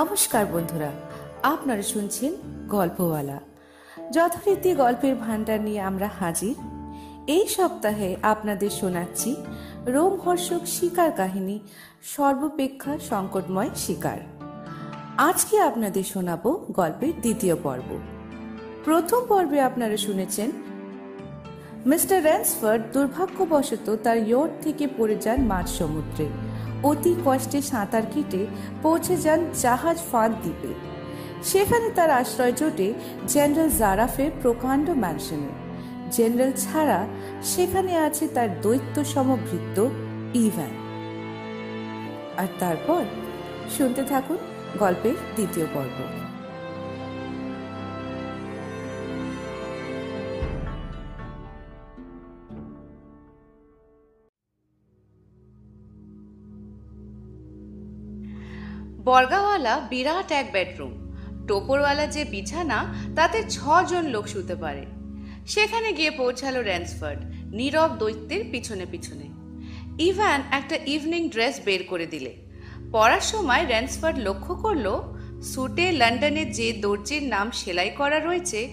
নমস্কার বন্ধুরা, আপনারা শুনছেন গল্পওয়ালা। যথারীতি গল্পের ভান্ডার নিয়ে আমরা হাজির। এই সপ্তাহে আপনাদের শোনাচ্ছি রোমহর্ষক শিকার কাহিনী, সর্বপেক্ষা সংকটময় শিকার। আজকে আপনাদের শোনাবো গল্পের দ্বিতীয় পর্ব। প্রথম পর্বে আপনারা শুনেছেন, মিস্টার র্যান্সফোর্ড দুর্ভাগ্যবশত তার ইয়ট থেকে পড়ে যান মাঝ সমুদ্রে অতি কষ্টে সাঁতার কেটে পৌঁছে যান জাহাজ ফাঁদ দ্বীপে। সেখানে তার আশ্রয় জোটে জেনারেল জারাফের প্রকাণ্ড ম্যানশনে। জেনারেল ছাড়া সেখানে আছে তার দৈত্য সমভৃত্ত ইভ্যান আর তারপর শুনতে থাকুন গল্পের দ্বিতীয় পর্ব। বর্গাওয়ালা বিরাট এক বেডরুম। টোপরওয়ালা যে বিছানা, তাতে ছজন লোক শুতে পারে। সেখানে গিয়ে পৌঁছালো র্যান্সফার্ড নীরব দৈত্যের পিছনে পিছনে। ইভ্যান একটা ইভিনিং ড্রেস বের করে দিলে। পড়ার সময় র্যান্সফার্ড লক্ষ্য করল, স্যুটে লন্ডনে যে দর্জির নাম সেলাই করা রয়েছে,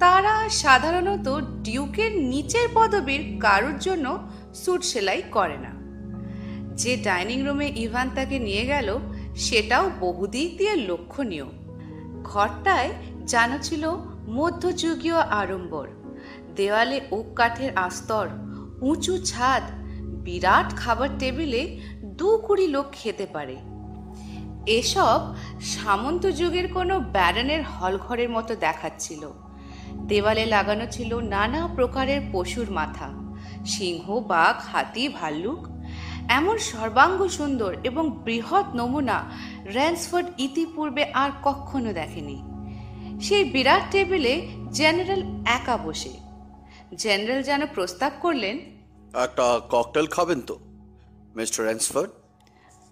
তারা সাধারণত ডিউকের নিচের পদবীর কারুর জন্য স্যুট সেলাই করে না। যে ডাইনিং রুমে ইভান তাকে নিয়ে গেল সেটাও বহুদিক দিয়ে লক্ষণীয়। ঘরটায় যেন ছিল মধ্যযুগীয় আড়ম্বর। দেওয়ালে ওক কাঠের আস্তর, উঁচু ছাদ, বিরাট খাবার টেবিলে দু কুড়ি লোক খেতে পারে। এসব সামন্ত যুগের কোনো ব্যারনের হলঘরের মতো দেখাচ্ছিল। দেওয়ালে লাগানো ছিল নানা প্রকারের পশুর মাথা, সিংহ, বাঘ, হাতি, ভাল্লুক এমন সর্বাঙ্গ সুন্দর এবং বৃহৎ নমুনা র্যান্সফোর্ড ইতিপূর্বে আর কখনো দেখেনি। সেই বিরাট টেবিলে জেনারেল একা বসে। জেনারেল যেন প্রস্তাব করলেন একটা ককটেল খাবেন তো মিস্টার র্যান্সফোর্ড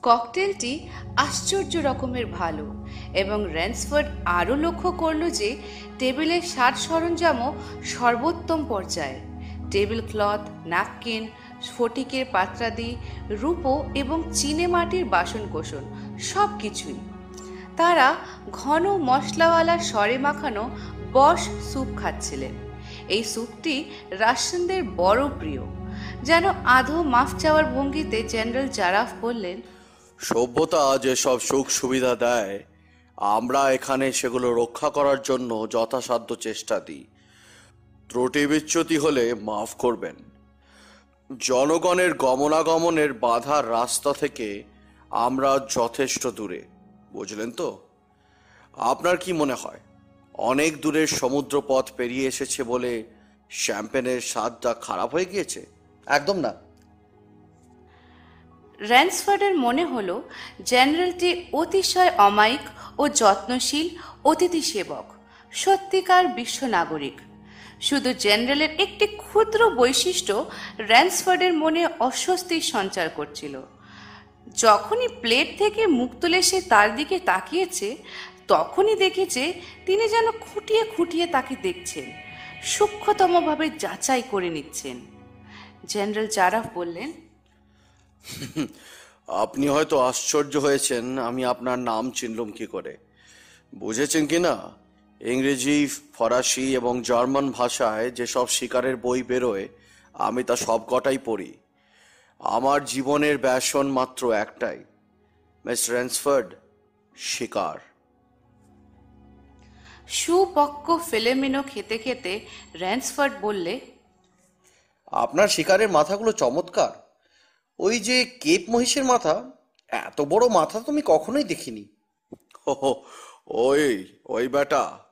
ককটেলটি আশ্চর্য রকমের ভালো এবং র্যান্সফোর্ড আরও লক্ষ্য করল যে টেবিলের সাজ সরঞ্জামও সর্বোত্তম পর্যায়ে। টেবিল ক্লথ ন্যাপকিন স্ফটিকের পাত্রাদি, রূপো এবং চিনে মাটির বাসনকোসন সব কিছুই তারা ঘন মশলাওয়ালা সরে মাখানো বস স্যুপ খাচ্ছিলেন। এই স্যুপটি রাশিয়ানদের বড় প্রিয়। যেন আধো মাফ চাওয়ার ভঙ্গিতে জেনারেল জারাফ বললেন, সভ্যতা যেসব সুখ সুবিধা দেয়, আমরা এখানে সেগুলো রক্ষা করার জন্য যথাসাধ্য চেষ্টা দিই। ত্রুটি বিচ্যুতি হলে মাফ করবেন। জনগণের গমনাগমনের বাধার রাস্তা থেকে আমরা যথেষ্ট দূরে বুঝলেন তো? আপনার কি মনে হয় অনেক দূরের সমুদ্রপথ পেরিয়ে এসেছে বলে শ্যাম্পেনের স্বাদটা খারাপ হয়ে গিয়েছে? একদম না। র্যান্সফোর্ডের মনে হলো জেনারেলটি অতিশয় অমায়িক ও যত্নশীল অতিথি সেবক সত্যিকার বিশ্ব নাগরিক। শুধু জেনারেলের একটি ক্ষুদ্র বৈশিষ্ট্য, র্যান্সফোর্ডের মনে অস্বস্তির সঞ্চার করছিল। যখনই প্লেট থেকে মুখ তুলে সে তার দিকে তাকিয়েছে, তখনই দেখেছে তিনি যেন খুঁটিয়ে খুঁটিয়ে তাকে দেখছেন, সূক্ষ্মতমভাবে যাচাই করে নিচ্ছেন। জেনারেল জারাফ বললেন, আপনি হয়তো আশ্চর্য হয়েছেন, আমি আপনার নাম চিনলুম কি করে? বুঝেছেন কি না? ইংরেজি ফরাসি এবং জার্মান ভাষায় যেসব শিকারের বই বেরোয় আমি তা সব কটাই পড়ি। আমার জীবনের ব্যাসন মাত্র একটাই মিস র্যান্সফোর্ড শিকার। সুপক্ক ফেলেমিনো খেতে খেতে র্যান্সফোর্ড বললে আপনার শিকারের মাথাগুলো চমৎকার। ওই যে কেপ মহিষের মাথা এত বড় মাথা তুমি কখনোই দেখিনি। ও ওই ওই বেটা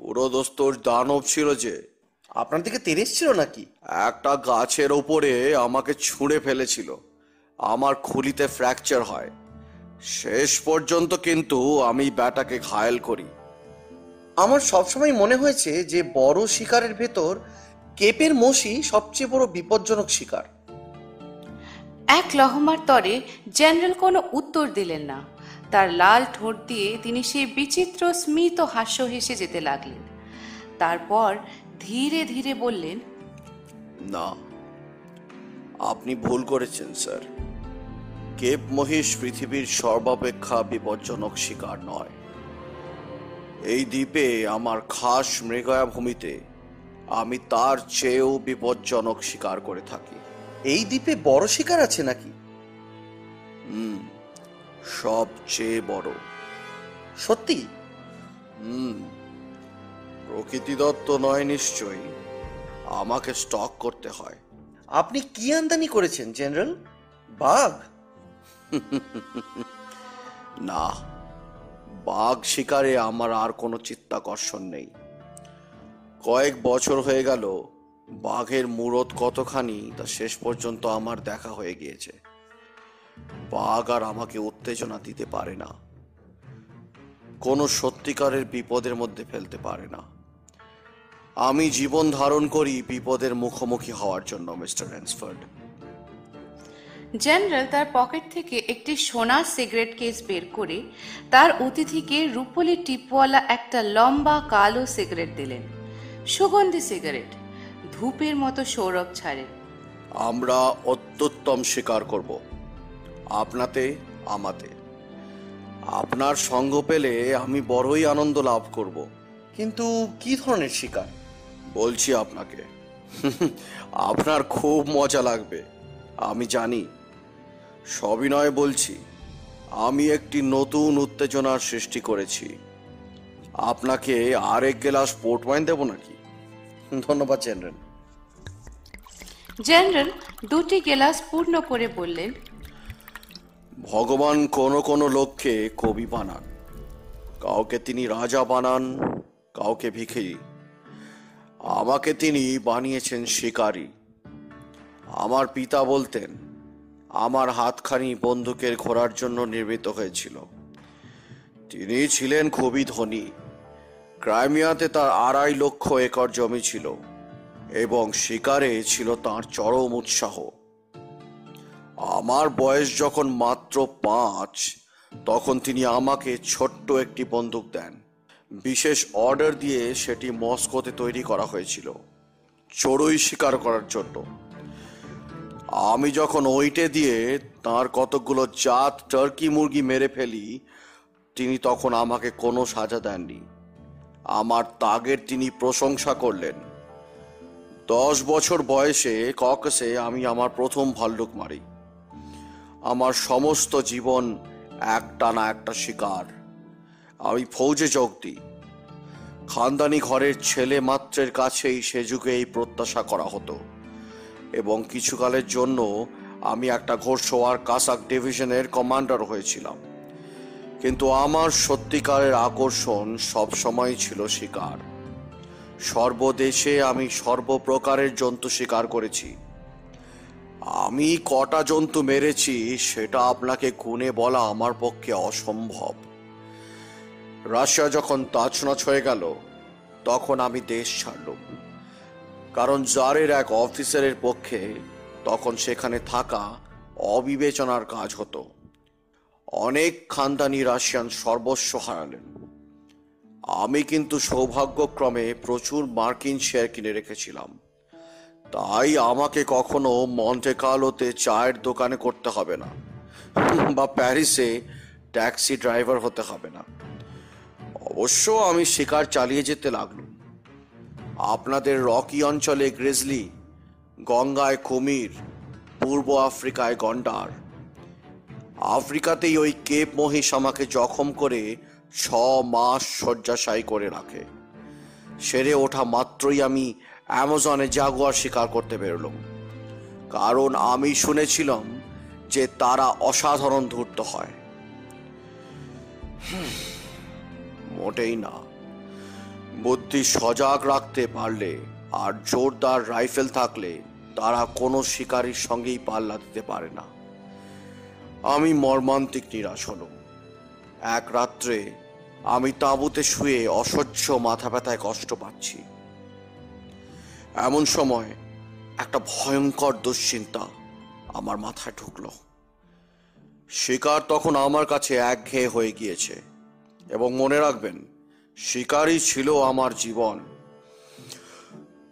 পুরো দোস্তর দানব ছিল যে। আপনার দিকে তেরেস ছিল নাকি? একটা গাছের ওপরে আমাকে ছুঁড়ে ফেলেছিল। আমার খুলিতে ফ্র্যাকচার হয়। শেষ পর্যন্ত কিন্তু আমি ব্যাটাকে ঘায়েল করি। আমার সবসময় মনে হয়েছে যে বড় শিকারের ভেতর কেপের মশি সবচেয়ে বড় বিপজ্জনক শিকার। এক লহমার তরে জেনারেল কোনো উত্তর দিলেন না। তার লাল ঠোঁট দিয়ে তিনি সেই বিচিত্র স্মিত হাস্য হেসে যেতে লাগলেন। তারপর ধীরে ধীরে বললেন না আপনি ভুল করেছেন স্যার। কেপ মহিষ পৃথিবীর সর্বাপেক্ষা বিপজ্জনক শিকার নয়। এই দ্বীপে আমার খাস মৃগয়া ভূমিতে আমি তার চেয়েও বিপজ্জনক শিকার করে থাকি। এই দ্বীপে বড় শিকার আছে নাকি? হুম সবচেয়ে বড়। সত্যি? হুম। প্রকৃতিদত্ত নয় নিশ্চয়ই। আমাকে স্টক করতে হয়। আপনি কি আমদানি করেছেন, জেনারেল? বাঘ? না। বাঘ শিকারে আমার আর কোনো চিত্তাকর্ষণ নেই। কয়েক বছর হয়ে গেল, বাঘের মূরত কতখানি, তা শেষ পর্যন্ত আমার দেখা হয়ে গিয়েছে। বাঘ আর আমাকে উত্তেজনা দিতে পারে না। কোনো সত্যিকারের বিপদের মধ্যে ফেলতে পারে না। আমি জীবন ধারণ করি বিপদের মুখোমুখি হওয়ার জন্য মিস্টার রেন্সফোর্ড। জেনারেল তার পকেট থেকে একটি সোনার সিগারেট কেস বের করে তার অতিথিকে রূপলি টিপওয়ালা একটা লম্বা কালো সিগারেট দিলেন। সুগন্ধি সিগারেট ধূপের মতো সৌরভ ছাড়ে। আমরা অত্যুত্তম স্বীকার করব। আপনাতে আমাতে। আপনার সঙ্গ পেলে আমি বড়ই আনন্দ লাভ করব। কিন্তু কি ধরনের শিকার? বলছি আপনাকে আপনার খুব মজা লাগবে আমি জানি। সবিনয় বলছি আমি একটি নতুন উত্তেজনার সৃষ্টি করেছি। আপনাকে আরেক গ্লাস পোর্ট ওয়াইন দেবো নাকি? ধন্যবাদ জেনারেল। জেনারেল দুটি গেলাস পূর্ণ করে বললেন ভগবান কোন কোন লোককে কবি বানান। কাউকে তিনি রাজা বানান, কাউকে ভিখিরি আমাকে তিনি বানিয়েছেন শিকারী। আমার পিতা বলতেন, আমার হাতখানি বন্দুকের ঘোরার জন্য নির্মিত হয়েছিল। তিনি ছিলেন খুবই ধনী। ক্রাইমিয়াতে তার আড়াই লক্ষ একর জমি ছিল এবং শিকারে ছিল তার চরম উৎসাহ। আমার বয়স যখন মাত্র পাঁচ, তখন তিনি আমাকে ছোট্ট একটি বন্দুক দেন। বিশেষ অর্ডার দিয়ে সেটি মস্কোতে তৈরি করা হয়েছিল। চড়ুই শিকার করার জন্য। আমি যখন ওইটে দিয়ে তার কতগুলো জাত টার্কি মুরগি মেরে ফেলি, তিনি তখন আমাকে কোনো সাজা দেননি। আমার তাগের তিনি প্রশংসা করলেন। দশ বছর বয়সে ককসে আমি আমার প্রথম ভাল্লুক মারি। আমার সমস্ত জীবন একটা না একটা শিকার। আমি ফৌজে যোগ দিই। খানদানি ঘরের ছেলে মাত্রের কাছেই সে যুগে এই প্রত্যাশা করা হতো। এবং কিছুকালের জন্য আমি একটা ঘোড়সোয়ার কাসাক ডিভিশনের কমান্ডার হয়েছিলাম। কিন্তু আমার সত্যিকারের আকর্ষণ সবসময় ছিল শিকার। সর্বদেশে আমি সর্বপ্রকারের জন্তু শিকার করেছি। আমি কটা জন্তু মেরেছি, সেটা আপনাকে গুণে বলা আমার পক্ষে অসম্ভব। রাশিয়া যখন তাছনছ হয়ে গেল, তখন আমি দেশ ছাড়লুম। কারণ জারের এক অফিসারের পক্ষে তখন সেখানে থাকা অবিবেচনার কাজ হতো। অনেক খানদানি রাশিয়ান সর্বস্ব হারালেন। আমি কিন্তু সৌভাগ্যক্রমে প্রচুর মার্কিন শেয়ার কিনে রেখেছিলাম। তাই আমাকে কখনো মন্টে কার্লোতে চায়ের দোকানে করতে হবে না। বা প্যারিসে ট্যাক্সি ড্রাইভার হতে হবে না। অবশ্য আমি শিকার চালিয়ে যেতে লাগলুম। আপনাদের রকি অঞ্চলে গ্রেজলি, গঙ্গায় কুমির, পূর্ব আফ্রিকায় গন্ডার। আফ্রিকাতেই ওই কেপ মহিষ আমাকে জখম করে ছ মাস শয্যাশায়ী করে রাখে। সেরে ওঠা মাত্রই আমি অ্যামাজনে জাগুয়ার শিকার করতে বেরোলাম কারণ আমি শুনেছিলাম যে তারা অসাধারণ ধূর্ত হয়। মোটেই না। বুদ্ধি সজাগ রাখতে পারলে আর জোরদার রাইফেল থাকলে তারা কোনো শিকারীর সঙ্গেই পাল্লা দিতে পারে না। আমি মর্মান্তিক নিরাশ হলাম। এক রাত্রে আমি তাঁবুতে শুয়ে অসহ্য মাথা ব্যথায় কষ্ট পাচ্ছি। এমন সময় একটা ভয়ঙ্কর দুশ্চিন্তা আমার মাথায় ঢুকলো। শিকার তখন আমার কাছে একঘেয়ে হয়ে গিয়েছে এবং মনে রাখবেন, শিকারই ছিল আমার জীবন।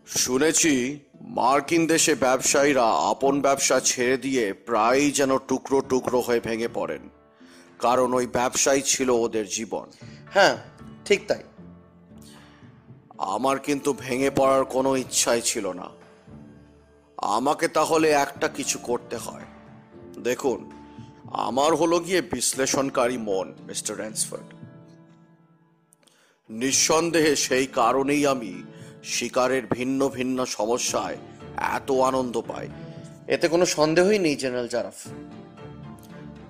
শুনেছি, মার্কিন দেশে ব্যবসায়ীরা আপন ব্যবসা ছেড়ে দিয়ে প্রায়ই যেন টুকরো টুকরো হয়ে ভেঙে পড়েন, কারণ ওই ব্যবসাই ছিল ওদের জীবন। হ্যাঁ ঠিক তাই। আমার কিন্তু ভেঙে পড়ার কোনো ইচ্ছাই ছিল না। আমাকে তাহলে একটা কিছু করতে হয়। দেখুন, আমার হলো গিয়ে বিশ্লেষণকারী মন, মিস্টার র্যান্সফার্ড নিঃসন্দেহে সেই কারণেই আমি শিকারের ভিন্ন ভিন্ন সমস্যায় এত আনন্দ পাই। এতে কোনো সন্দেহই নেই, জেনারেল জারাফ।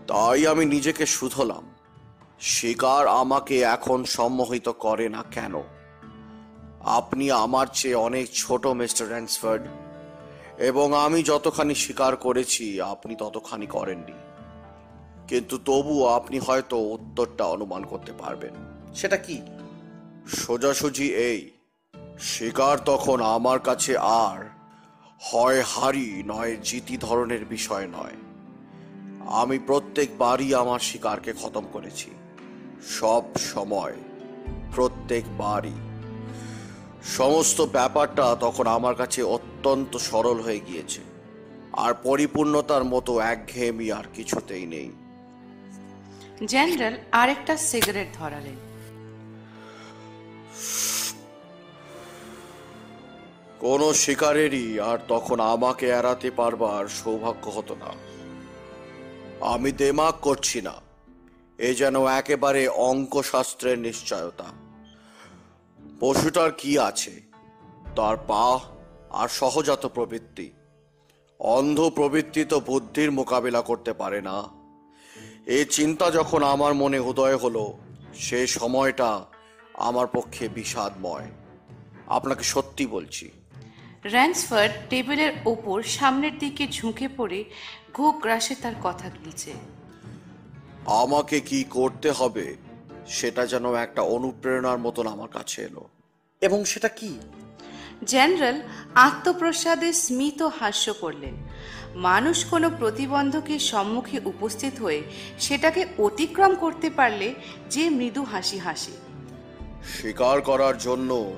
তাই আমি নিজেকে শুধলাম। শিকার আমাকে এখন সম্মোহিত করে না কেন? আপনি আমার চেয়ে অনেক ছোট, মিস্টার র্যান্সফোর্ড এবং আমি যতখানি স্বীকার করেছি, আপনি ততখানি করেননি। কিন্তু তবুও আপনি হয়তো উত্তরটা অনুমান করতে পারবেন। সেটা কি? সোজাসুজি এই শিকার তখন আমার কাছে আর হয় হারি নয়, জিতি ধরনের বিষয় নয়। আমি প্রত্যেকবারই আমার শিকারকে খতম করেছি। সব সময় প্রত্যেকবারই। সমস্ত ব্যাপারটা তখন আমার কাছে অত্যন্ত সরল হয়ে গিয়েছে। আর পরিপূর্ণতার মতো একঘেয়েমি আর কিছুতেই নেই। জেনারেল আরেকটা সিগারেট ধরালেন। কোনো শিকারেরই আর তখন আমাকে এড়াতে পারবার সৌভাগ্য হতো না। আমি দেমাগ করছি না। এ যেন একেবারে অঙ্কশাস্ত্রের নিশ্চয়তা। পশুটার কি আছে? তার পা আর সহজাত প্রবৃত্তি। অন্ধ প্রবৃত্তি তো বুদ্ধির মোকাবিলা করতে পারে না। এই চিন্তা যখন আমার মনে উদয় হলো সে সময়টা আমার পক্ষে বিষাদময়। আপনাকে সত্যি বলছি। র্যান্সফার্ড টেবিলের ওপর সামনের দিকে ঝুঁকে পড়ে ঘোক গ্রাসে তার কথা গিলছে আমাকে কি করতে হবে? সেটা যেন একটা অনুপ্রেরণার মতন আমার কাছে এলো। এবং সেটা কি? জেনারেল আত্মপ্রসাদে স্মিত হাস্য করলেন। মানুষ কোনো প্রতিবন্ধকের সম্মুখে উপস্থিত হয়ে সেটাকে অতিক্রম করতে পারলে যে মৃদু হাসি হাসে। শিকার করার জন্য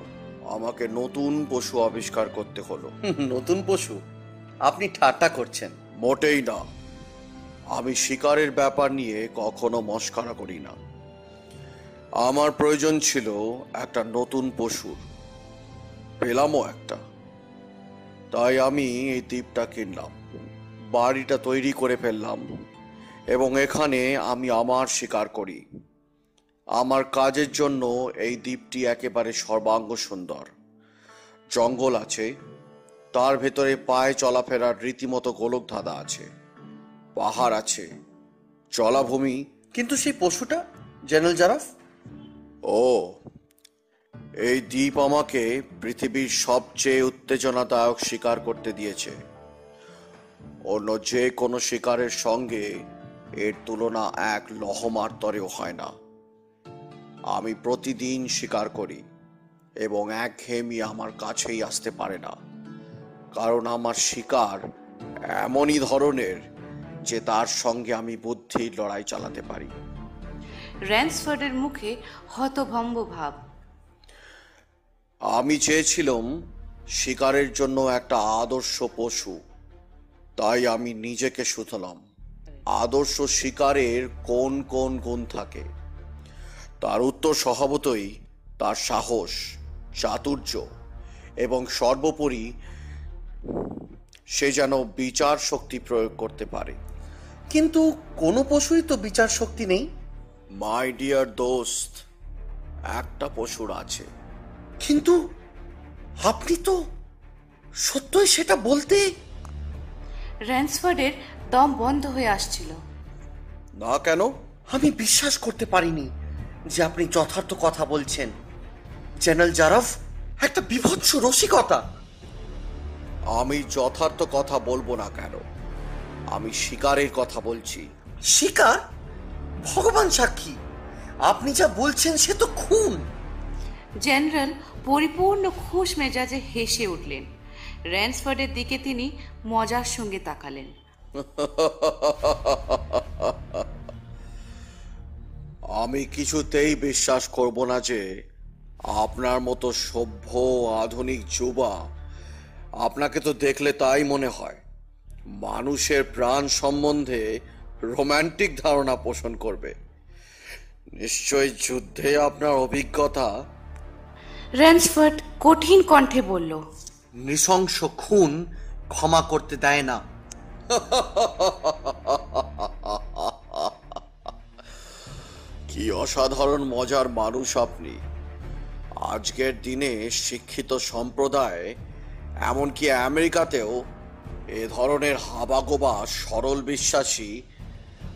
আমাকে নতুন পশু আবিষ্কার করতে হলো। নতুন পশু? আপনি ঠাট্টা করছেন। মোটেই না। আমি শিকারের ব্যাপার নিয়ে কখনো মস্করা করি না। আমার প্রয়োজন ছিল একটা নতুন পশুর। পেলামও একটা। তাই আমি এই দ্বীপটা কিনলাম। বাড়িটা তৈরি করে ফেললাম। এবং এখানে আমি আমার শিকার করি। আমার কাজের জন্য এই দ্বীপটি একেবারে সর্বাঙ্গ সুন্দর। জঙ্গল আছে। তার ভেতরে পায়ে চলাফেরার রীতিমতো গোলক ধাঁধা আছে। পাহাড় আছে। জলাভূমি। কিন্তু সেই পশুটা জেনারেল জারাফ? ও, এই দ্বীপ আমাকে পৃথিবীর সবচেয়ে উত্তেজনাদায়ক শিকার করতে দিয়েছে। অন্য যে কোনো শিকারের সঙ্গে এর তুলনা এক লহমার তরেও হয় না। আমি প্রতিদিন শিকার করি এবং একঘেয়েমি আমার কাছেই আসতে পারে না। কারণ আমার শিকার এমনই ধরনের যে তার সঙ্গে আমি বুদ্ধির লড়াই চালাতে পারি। র্যান্সফার্ডের মুখে হতভম্ব ভাব। আমি চেয়েছিলাম শিকারের জন্য একটা আদর্শ পশু তাই আমি নিজেকে শুধলাম আদর্শ শিকারের কোন কোন গুণ থাকে? তার উত্তর স্বভাবতই তার সাহস চাতুর্য এবং সর্বোপরি সে যেন বিচার শক্তি প্রয়োগ করতে পারে। কিন্তু কোনো পশুই তো বিচার শক্তি নেই। মাই ডিয়ার দোস্ত একটা পশুর আছে। কিন্তু আপনি তো সত্যই সেটা বলতে র্যান্সফার্ডের দম বন্ধ হয়ে আসছিল। না কেন? আমি বিশ্বাস করতে পারিনি যে আপনি যথার্থ কথা বলছেন। জেনারেল জারাফ একটা বিভৎস রসিকতা। আমি যথার্থ কথা বলব না কেন? আমি শিকারের কথা বলছি। শিকার? ভগবান সাক্ষী। আপনি যা বলছেন সে তো খুন। জেনারেল পরিপূর্ণ খুশ মেজাজে হেসে উঠলেন। র্যান্সফার্ডের দিকে তিনি মজার সঙ্গে তাকালেন। আমি কিছুতেই বিশ্বাস করব না যে আপনার মতো সভ্য আধুনিক যুবা আপনাকে তো দেখলে তাই মনে হয়। মানুষের প্রাণ সম্বন্ধে রোমান্টিক ধারণা পোষণ করবে। নিশ্চয়ই যুদ্ধে আপনার অভিজ্ঞতা র্যান্সফোর্ড কঠিন কণ্ঠে বলল নৃশংস খুন ক্ষমা করতে দেয় না। কি অসাধারণ মজার মানুষ আপনি। আজকের দিনে শিক্ষিত সম্প্রদায় এমনকি আমেরিকাতেও এ ধরনের হাবাগোবা সরল বিশ্বাসী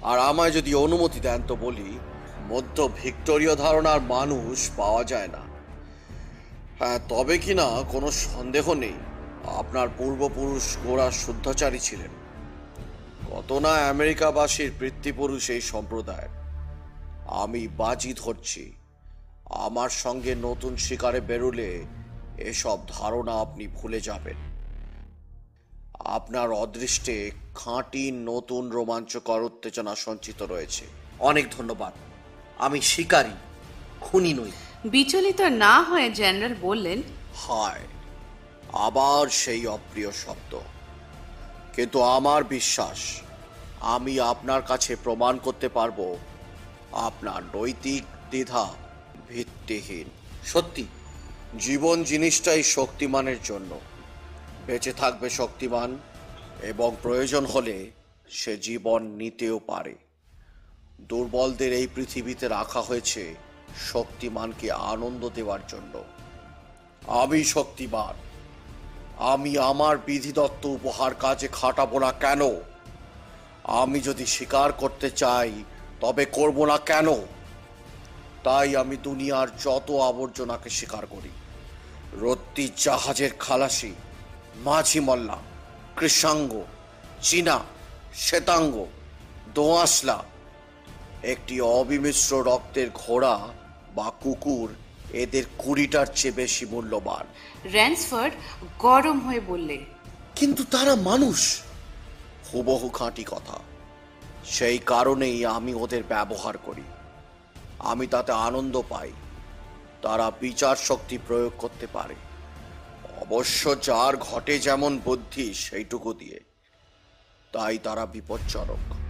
আর আমায় যদি অনুমতি দেন তো বলি, মধ্য ভিক্টোরীয় ধারণার মানুষ পাওয়া যায় না। হ্যাঁ তবে কি না কোনো সন্দেহ নেই, আপনার পূর্বপুরুষ গোড়া শুদ্ধাচারী ছিলেন। কত না আমেরিকাবাসীর পিতৃপুরুষ এই সম্প্রদায়ের আমি বাজি ধরছি, আমার সঙ্গে নতুন শিকারে বেরোলে এসব ধারণা আপনি ভুলে যাবেন। আপনার অদৃষ্টে খাঁটি নতুন রোমাঞ্চকর উত্তেজনা সঞ্চিত রয়েছে। অনেক ধন্যবাদ। আমি শিকারী খুনি নই। বিচলিত না হয়ে জেনারেল বললেন হায় আবার সেই অপ্রিয় শব্দ। কিন্তু আমার বিশ্বাস আমি আপনার কাছে প্রমাণ করতে পারব আপনার নৈতিক দ্বিধা ভিত্তিহীন। সত্যি জীবন জিনিসটাই শক্তিমানের জন্য। বেঁচে থাকবে শক্তিমান এবং প্রয়োজন হলে সে জীবন নিতেও পারে। দুর্বলদের এই পৃথিবীতে রাখা হয়েছে শক্তিমানকে আনন্দ দেওয়ার জন্য। আমি শক্তিমান। আমি আমার বিধিদত্ত উপহার কাজে খাটাবো না কেন? আমি যদি স্বীকার করতে চাই, তবে করব না কেন? তাই আমি দুনিয়ার যত আবর্জনাকে স্বীকার করি। রত্তি জাহাজের খালাসি, মাঝি মল্লা। কৃষাঙ্গ চীনা শ্বেতাঙ্গ দোআঁশলা একটি অবিমিশ্র রক্তের ঘোড়া বা কুকুর এদের কুড়িটার চেয়ে বেশি মূল্যবান। র্যান্সফোর্ড গরম হয়ে বললে কিন্তু তারা মানুষ? হুবহু খাঁটি কথা। সেই কারণেই আমি ওদের ব্যবহার করি। আমি তাতে আনন্দ পাই। তারা বিচার শক্তি প্রয়োগ করতে পারে। অবশ্য যার ঘটে যেমন বুদ্ধি সেইটুকু দিয়ে। তাই তারা বিপজ্জনক।